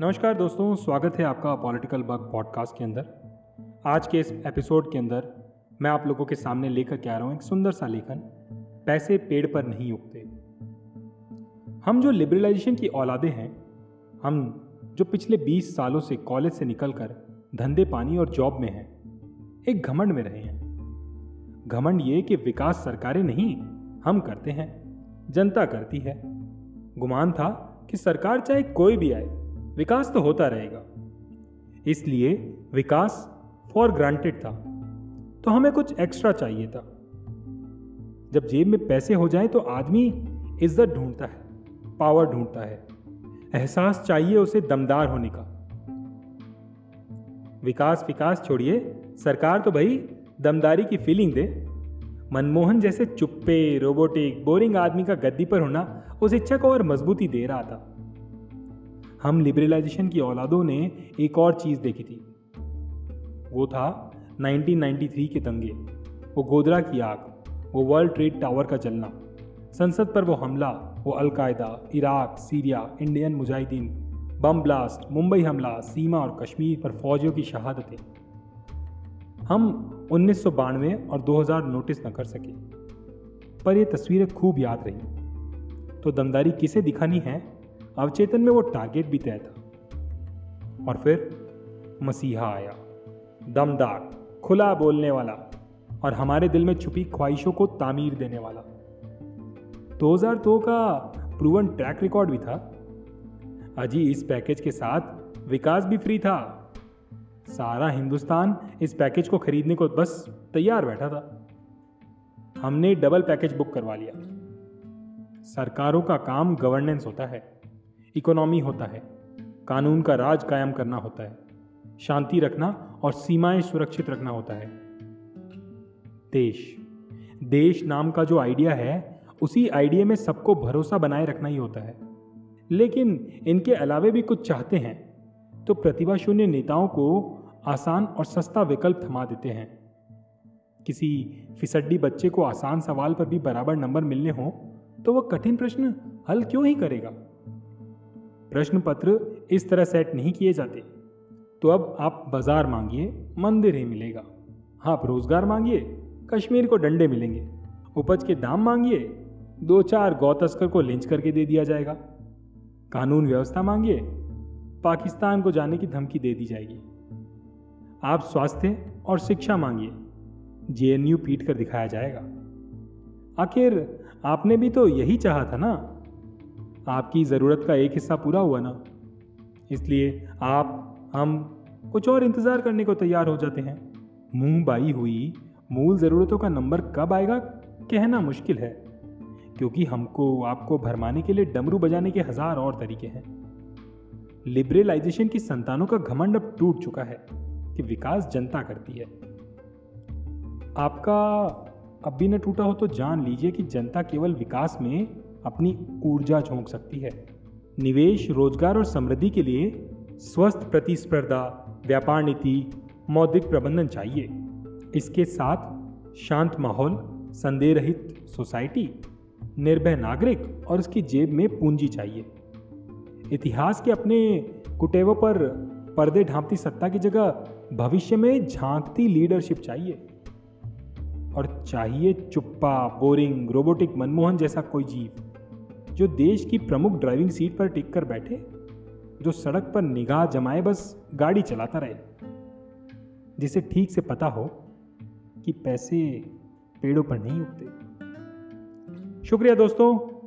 नमस्कार दोस्तों, स्वागत है आपका पॉलिटिकल बग पॉडकास्ट के अंदर। आज के इस एपिसोड के अंदर मैं आप लोगों के सामने लेकर के आ रहा हूँ एक सुंदर सा लेखन, पैसे पेड़ पर नहीं उगते। हम जो लिबरलाइजेशन की औलादे हैं, हम जो पिछले 20 सालों से कॉलेज से निकलकर धंधे, पानी और जॉब में हैं, एक घमंड में रहे हैं। घमंड ये कि विकास सरकारें नहीं, हम करते हैं, जनता करती है। गुमान था कि सरकार चाहे कोई भी आए विकास तो होता रहेगा। इसलिए विकास फॉर ग्रांटेड था। तो हमें कुछ एक्स्ट्रा चाहिए था। जब जेब में पैसे हो जाए तो आदमी इज़्ज़त ढूंढता है पावर ढूंढता है। एहसास चाहिए उसे दमदार होने का। विकास विकास छोड़िए। सरकार तो भाई दमदारी की फीलिंग दे। मनमोहन जैसे चुप्पे रोबोटिक बोरिंग आदमी का गद्दी पर होना उस इच्छा को और मजबूती दे रहा था। हम लिबरलाइजेशन की औलादों ने एक और चीज़ देखी थी। वो था 1993 के दंगे, वो गोदरा की आग, वो वर्ल्ड ट्रेड टावर का जलना, संसद पर वो हमला, वो al Qaeda, Iraq, Syria, Indian Mujahideen, bomb blast, Mumbai हमला, सीमा और कश्मीर पर फौजियों की शहादतें। हम उन्नीस सौ बानवे और 2000 नोटिस न कर सके, पर ये तस्वीरें खूब याद रही। तो दमदारी किसे दिखानी है? अवचेतन में वो टारगेट भी तय था। और फिर मसीहा आया, दमदार, खुला बोलने वाला और हमारे दिल में छुपी ख्वाहिशों को तामीर देने वाला। 2002 का प्रूवन ट्रैक रिकॉर्ड भी था। अजी इस पैकेज के साथ विकास भी फ्री था। सारा हिंदुस्तान इस पैकेज को खरीदने को बस तैयार बैठा था। हमने डबल पैकेज बुक करवा लिया। सरकारों का काम गवर्नेंस होता है। इकोनॉमी होता है। कानून का राज कायम करना होता है। शांति रखना और सीमाएँ सुरक्षित रखना होता है। देश। देश नाम का जो आइडिया है, उसी आइडिया में सबको भरोसा बनाए रखना ही होता है। लेकिन इनके अलावे भी कुछ चाहते हैं तो प्रतिभा शून्य नेताओं को आसान और सस्ता विकल्प थमा देते हैं। किसी फिसड्डी बच्चे को आसान सवाल पर भी बराबर नंबर मिलने हो तो वह कठिन प्रश्न हल क्यों ही करेगा? प्रश्न पत्र इस तरह सेट नहीं किए जाते। तो अब आप बाज़ार मांगिए, मंदिर ही मिलेगा। आप रोज़गार मांगिए, कश्मीर को डंडे मिलेंगे। उपज के दाम मांगिए दो चार गौ तस्कर को लिंच करके दे दिया जाएगा। कानून व्यवस्था मांगिए, पाकिस्तान को जाने की धमकी दे दी जाएगी। आप स्वास्थ्य और शिक्षा मांगिए, जेएनयू पीट कर दिखाया जाएगा। आखिर आपने भी तो यही चाहा था ना? आपकी ज़रूरत का एक हिस्सा पूरा हुआ ना? इसलिए आप, हम कुछ और इंतज़ार करने को तैयार हो जाते हैं। मुँह बाई हुई मूल ज़रूरतों का नंबर कब आएगा कहना मुश्किल है, क्योंकि हमको, आपको भरमाने के लिए डमरू बजाने के हज़ार और तरीके हैं। लिबरलाइजेशन की संतानों का घमंड अब टूट चुका है कि विकास जनता करती है। आपका, अब भी न टूटा हो तो जान लीजिए कि जनता केवल विकास में अपनी ऊर्जा झोंक सकती है। निवेश, रोज़गार और समृद्धि के लिए स्वस्थ प्रतिस्पर्धा, व्यापार नीति, मौद्रिक प्रबंधन चाहिए। इसके साथ शांत माहौल संदेह रहित सोसाइटी, निर्भय नागरिक और उसकी जेब में पूंजी चाहिए। इतिहास के अपने कुटेवों पर पर्दे ढांपती सत्ता की जगह भविष्य में झांकती लीडरशिप चाहिए। और चाहिए चुप्पा, बोरिंग, रोबोटिक मनमोहन जैसा कोई जीव। जो देश की प्रमुख ड्राइविंग सीट पर टिक कर बैठे, जो सड़क पर निगाह जमाए बस गाड़ी चलाता रहे। जिसे ठीक से पता हो कि पैसे पेड़ों पर नहीं उगते। शुक्रिया दोस्तों।